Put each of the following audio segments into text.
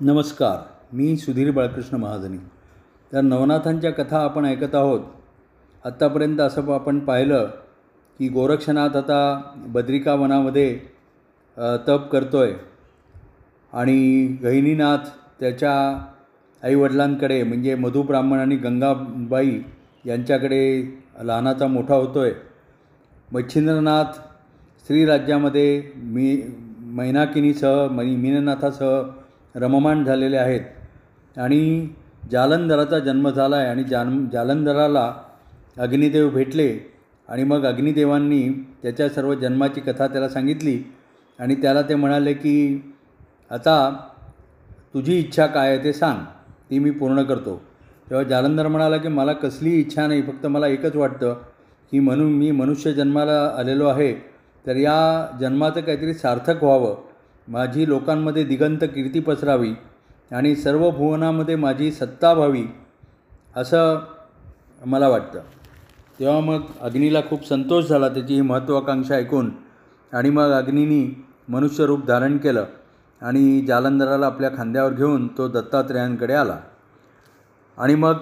नमस्कार मी सुधीर बाळकृष्ण महाजनी. तर नवनाथांच्या कथा आपण ऐकत आहोत. आत्तापर्यंत असं आपण पाहिलं की गोरक्षनाथ आता बद्रिका वनामध्ये तप करतो आहे आणि गहिनीनाथ त्याच्या आईवडिलांकडे म्हणजे मधु ब्राह्मण आणि गंगाबाई यांच्याकडे लहानाचा मोठा होतो आहे मच्छिंद्रनाथ श्रीराज्यामध्ये मी मैनाकिनीसह मनी मीननाथासह रममाण झालेले आहेत. आणि जालंधराचा जन्म झाला आहे आणि जान जालंधराला अग्निदेव भेटले आणि मग अग्निदेवांनी त्याच्या सर्व जन्माची कथा त्याला सांगितली आणि त्याला ते म्हणाले की आता तुझी इच्छा काय आहे ते सांग. ती मी पूर्ण करतो. तेव्हा जालंधर म्हणाला की मला कसली इच्छा नाही फक्त मला एकच वाटतं की म्हणून मी मनुष्य जन्माला आलेलो आहे. तर या जन्माचं काहीतरी सार्थक व्हावं. माझी लोकांमध्ये दिगंत कीर्ती पसरावी आणि सर्व भुवनामध्ये माझी सत्ता व्हावी असं मला वाटतं. तेव्हा मग अग्नीला खूप संतोष झाला त्याची ही महत्त्वाकांक्षा ऐकून आणि मग अग्नीनी मनुष्यरूप धारण केलं आणि जालंधराला आपल्या खांद्यावर घेऊन तो दत्तात्रेयांकडे आला. आणि मग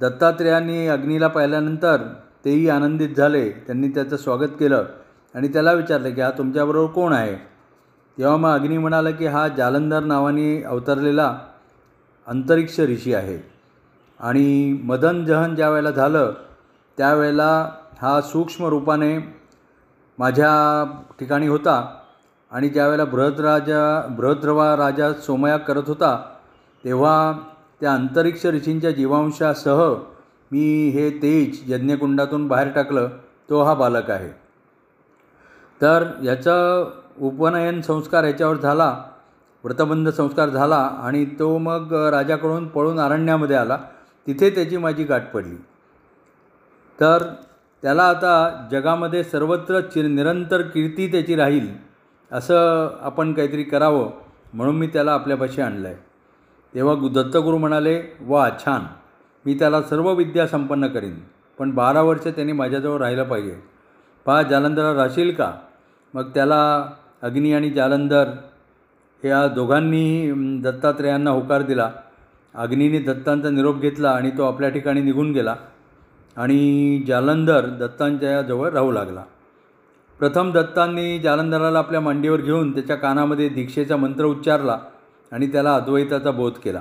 दत्तात्रेयांनी अग्नीला पाहिल्यानंतर तेही आनंदित झाले. त्यांनी त्याचं स्वागत केलं आणि त्याला विचारलं की हा तुमच्याबरोबर कोण आहे? तेव्हा मग अग्नी म्हणाला की हा जालंधर नावाने अवतरलेला अंतरिक्ष ऋषी आहे. आणि मदन जहन ज्या वेळेला झालं त्यावेळेला हा सूक्ष्म रूपाने माझ्या ठिकाणी होता. आणि ज्यावेळेला बृहद्राजा बृहद्रवा राजा सोमया करत होता तेव्हा त्या अंतरिक्ष ऋषींच्या जीवांशासह मी हे तेज यज्ञकुंडातून बाहेर टाकलं. तो हा बालक आहे. तर याचं उपनयन संस्कार याच्यावर झाला व्रतबंध संस्कार झाला आणि तो मग राजाकडून पळून अरण्यामध्ये आला. तिथे त्याची माझी गाठ पडली. तर त्याला आता जगामध्ये सर्वत्र चि निरंतर कीर्ती त्याची राहील असं आपण काहीतरी करावं म्हणून मी त्याला आपल्यापाशी आणलं आहे तेव्हा गु दत्तगुरू म्हणाले वा छान. मी त्याला सर्व विद्या संपन्न करीन पण बारा वर्ष त्यांनी माझ्याजवळ राहिलं पाहिजे. पहा जालंधरा राहशील का? मग त्याला अग्नी आणि जालंधर या दोघांनीही दत्तात्रेयांना होकार दिला. अग्नीने दत्तांचा निरोप घेतला आणि तो आपल्या ठिकाणी निघून गेला आणि जालंधर दत्तांच्या जवळ राहू लागला. प्रथम दत्तांनी जालंधराला आपल्या मांडीवर घेऊन त्याच्या कानामध्ये दीक्षेचा मंत्र उच्चारला आणि त्याला अद्वैताचा बोध केला.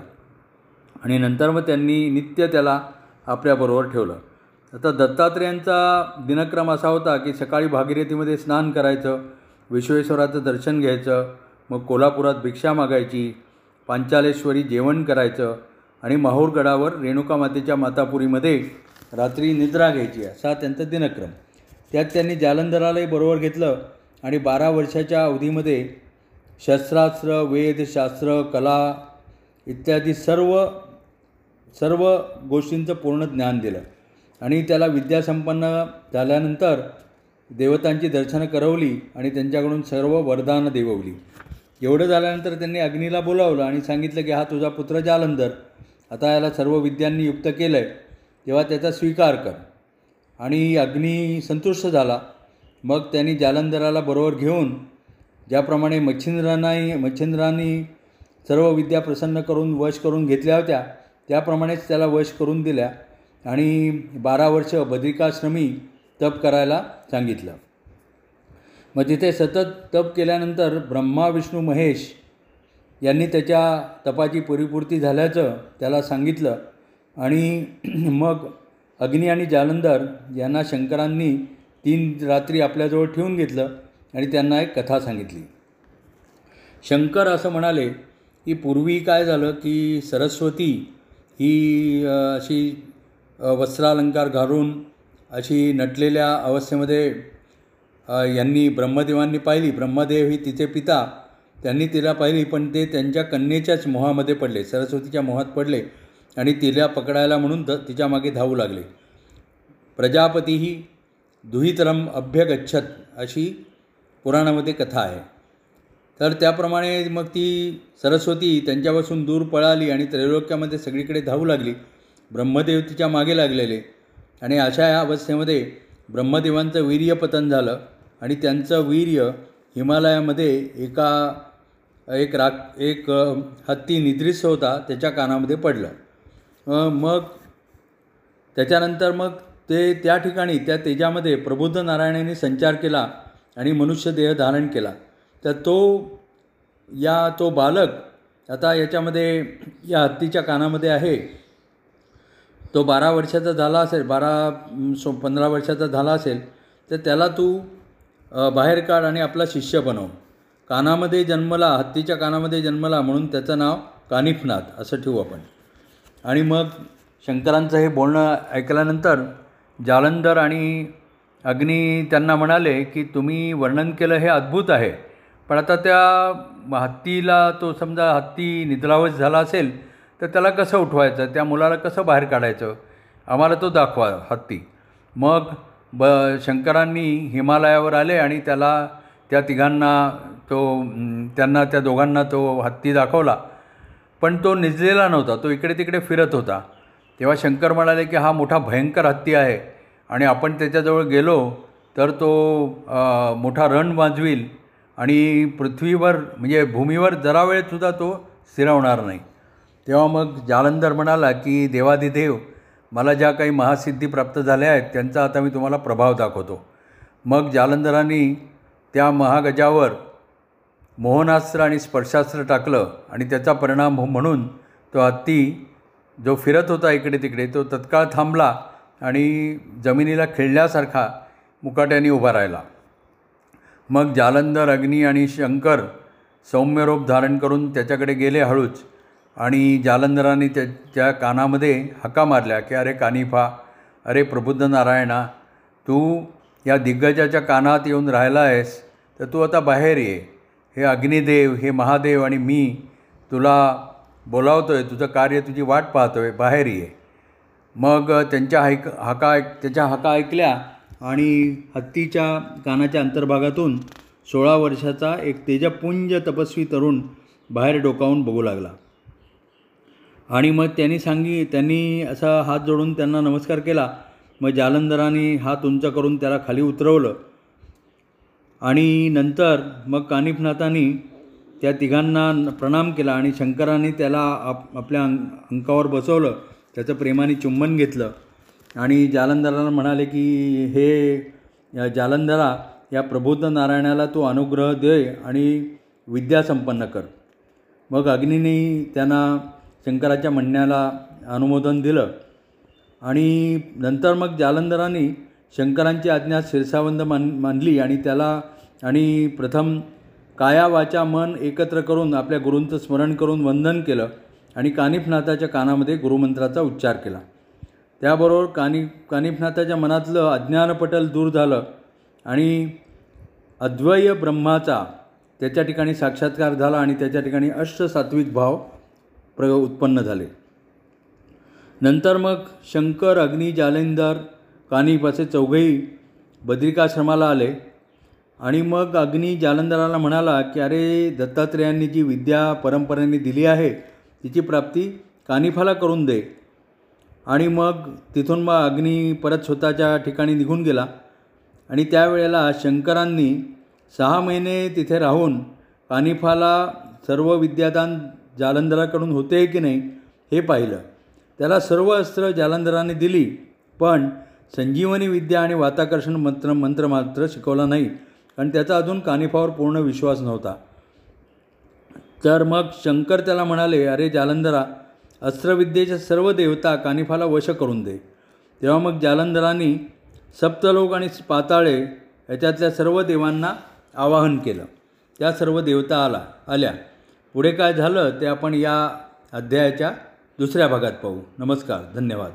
आणि नंतर मग त्यांनी नित्य त्याला आपल्याबरोबर ठेवलं. आता दत्तात्रेयांचा दिनक्रम असा होता की सकाळी भागीरथीमध्ये स्नान करायचं विश्वेश्वराचं दर्शन घ्यायचं मग कोल्हापुरात भिक्षा मागायची पांचालेश्वरी जेवण करायचं आणि माहूरगडावर रेणुका मातेच्या मातापुरीमध्ये रात्री निद्रा घ्यायची असा त्यांचा दिनक्रम. त्यात त्यांनी जालंधरालाही बरोबर घेतलं आणि बारा वर्षाच्या अवधीमध्ये शस्त्रास्त्र वेदशास्त्र कला इत्यादी सर्व सर्व गोष्टींचं पूर्ण ज्ञान दिलं. आणि त्याला विद्यासंपन्न झाल्यानंतर देवतांची दर्शनं करवली आणि त्यांच्याकडून सर्व वरदानं देववली. एवढं झाल्यानंतर त्यांनी अग्नीला बोलावलं आणि सांगितलं की हा तुझा पुत्र जालंधर. आता याला सर्व विद्यांनी युक्त केलं आहे तेव्हा त्याचा स्वीकार कर. आणि अग्नी संतुष्ट झाला. मग त्यांनी जालंधराला बरोबर घेऊन ज्याप्रमाणे मच्छिंद्रांनाही मच्छिंद्रांनी सर्व विद्या प्रसन्न करून वश करून घेतल्या होत्या त्याप्रमाणेच त्याला वश करून दिल्या. आणि बारा वर्ष बद्रिकाश्रमी तप करायला सांगितलं. मग तिथे सतत तप केल्यानंतर ब्रह्मा विष्णू महेश यांनी त्याच्या तपाची परिपूर्ती झाल्याचं त्याला सांगितलं आणि मग अग्नी आणि जालंधर यांना शंकरांनी तीन रात्री आपल्याजवळ ठेवून घेतलं आणि त्यांना एक कथा सांगितली. शंकर असं म्हणाले की पूर्वी काय झालं की सरस्वती ही अशी वस्त्रालंकार घालून अशी नटलेल्या अवस्थेमध्ये यांनी ब्रह्मदेवांनी पाहिली. ब्रह्मदेव ही तिचे पिता. त्यांनी तिला पाहिली पण ते त्यांच्या कन्येच्याच मोहामध्ये पडले सरस्वतीच्या मोहात पडले आणि तिला पकडायला म्हणून ध तिच्यामागे धावू लागले. प्रजापतीही दुहितरम अभ्यगच्छत अशी पुराणामध्ये कथा आहे. तर त्याप्रमाणे मग ती सरस्वती त्यांच्यापासून दूर पळाली आणि त्रैलोक्यामध्ये सगळीकडे धावू लागली. ब्रह्मदेव तिच्यामागे लागलेले. आणि अशा या अवस्थेमध्ये ब्रह्मदेवांचं वीर्यपतन झालं आणि त्यांचं वीर्य हिमालयामध्ये एका एक राक एक हत्ती निद्रिस्त होता त्याच्या कानामध्ये पडलं. मग त्याच्यानंतर मग ते त्या ठिकाणी त्या तेजामध्ये प्रबुद्ध नारायणाने संचार केला आणि मनुष्य देह धारण केला. तर तो या तो बालक आता याच्यामध्ये या हत्तीच्या कानामध्ये आहे. तो बारा वर्षाचा झाला असेल बारा सो पंधरा वर्षाचा झाला असेल तर त्याला तू बाहेर काढ आणि आपला शिष्य बनव. कानामध्ये जन्मला हत्तीच्या कानामध्ये जन्मला म्हणून त्याचं नाव कानिफनाथ असं ठेवू आपण. आणि मग शंकरांचं हे बोलणं ऐकल्यानंतर जालंधर आणि अग्नी त्यांना म्हणाले की तुम्ही वर्णन केलं हे अद्भुत आहे. पण आता त्या हत्तीला तो समजा हत्ती निद्रावश झाला असेल तर त्याला कसं उठवायचं? त्या मुलाला कसं बाहेर काढायचं? आम्हाला तो दाखवा हत्ती. मग ब शंकरांनी हिमालयावर आले आणि त्याला त्या तिघांना तो त्यांना त्या दोघांना तो हत्ती दाखवला. पण तो निजलेला नव्हता तो इकडे तिकडे फिरत होता. तेव्हा शंकर म्हणाले की हा मोठा भयंकर हत्ती आहे आणि आपण त्याच्याजवळ गेलो तर तो मोठा रण वाजवील आणि पृथ्वीवर म्हणजे भूमीवर जरा वेळसुद्धा तो स्थिरवणार नाही. तेव्हा मग जालंधर म्हणाला की देवादिदेव मला ज्या काही महासिद्धी प्राप्त झाल्या आहेत त्यांचा आता मी तुम्हाला प्रभाव दाखवतो. मग जालंधरांनी त्या महागजावर मोहनास्त्र आणि स्पर्शास्त्र टाकलं आणि त्याचा परिणाम म्हणून तो हत्ती जो फिरत होता इकडे तिकडे तो तत्काळ थांबला आणि जमिनीला खिळल्यासारखा मुकाट्याने उभा राहिला. मग जालंधर अग्नी आणि शंकर सौम्यरूप धारण करून त्याच्याकडे गेले हळूच. आणि जालंधराने त्याच्या कानामध्ये हका मारल्या की अरे कानिफा अरे प्रबुद्ध नारायणा तू या दिग्गजाच्या कानात येऊन राहिला आहेस तर तू आता बाहेर ये. हे अग्निदेव हे महादेव आणि मी तुला बोलावतो आहे तुझं कार्य तुझी वाट पाहतो आहे बाहेर ये. मग त्यांच्या ऐक हाका ऐक त्याच्या हाका ऐकल्या आणि हत्तीच्या कानाच्या अंतर्भागातून सोळा वर्षाचा एक तेजपुंज तपस्वी तरुण बाहेर डोकावून बघू लागला. आणि मग त्यांनी सांगी त्यांनी असा हात जोडून त्यांना नमस्कार केला. मग जालंधराने हात उंच करून त्याला खाली उतरवलं. आणि नंतर मग कानिफनाथांनी त्या तिघांना प्रणाम केला आणि शंकराने त्याला आप आपल्या अंग अंकावर बसवलं. त्याचं प्रेमाने चुंबन घेतलं. आणि जालंधराला म्हणाले की हे या जालंधरा या प्रबुद्ध नारायणाला तू अनुग्रह दे आणि विद्या संपन्न कर. मग अग्नीने त्यांना शंकराच्या म्हणण्याला अनुमोदन दिलं. आणि नंतर मग जालंधरांनी शंकरांची आज्ञा शिरसावंद मान मानली आणि त्याला आणि प्रथम काया वाचा मन एकत्र करून आपल्या गुरूंचं स्मरण करून वंदन केलं आणि कानिफनाथाच्या कानामध्ये गुरुमंत्राचा उच्चार केला. त्याबरोबर कानि कानिफनाथाच्या मनातलं अज्ञानपटल दूर झालं आणि अद्वय ब्रह्माचा त्याच्या ठिकाणी साक्षात्कार झाला आणि त्याच्या ठिकाणी अष्टसात्विक भाव प्रयोग उत्पन्न झाले. नंतर मग शंकर अग्नी जालेंदर कानिफ असे चौघेही बद्रिकाश्रमाला आले आणि मग अग्नी जालंधराला म्हणाला की अरे दत्तात्रेयांनी जी विद्या परंपरेने दिली आहे तिची प्राप्ती कानिफाला करून दे. आणि मग तिथून मग अग्नी परत स्वतःच्या ठिकाणी निघून गेला आणि त्यावेळेला शंकरांनी सहा महिने तिथे राहून कानिफाला सर्व विद्यादान जालंधराकडून होते की नाही हे पाहिलं. त्याला सर्व अस्त्र जालंधराने दिली पण संजीवनी विद्या आणि वाताकर्षण मंत्र मंत्र मात्र शिकवला नाही कारण त्याचा अजून कानिफावर पूर्ण विश्वास नव्हता. तर मग शंकर त्याला म्हणाले अरे जालंधरा अस्त्रविद्येच्या सर्व देवता कानिफाला वश करून दे. तेव्हा मग जालंधरांनी सप्तलोक आणि पाताळे याच्यातल्या सर्व देवांना आवाहन केलं. त्या सर्व देवता आला आल्या. पुढे काय झालं ते आपण या अध्यायाच्या दुसऱ्या भागात पाहू. नमस्कार धन्यवाद.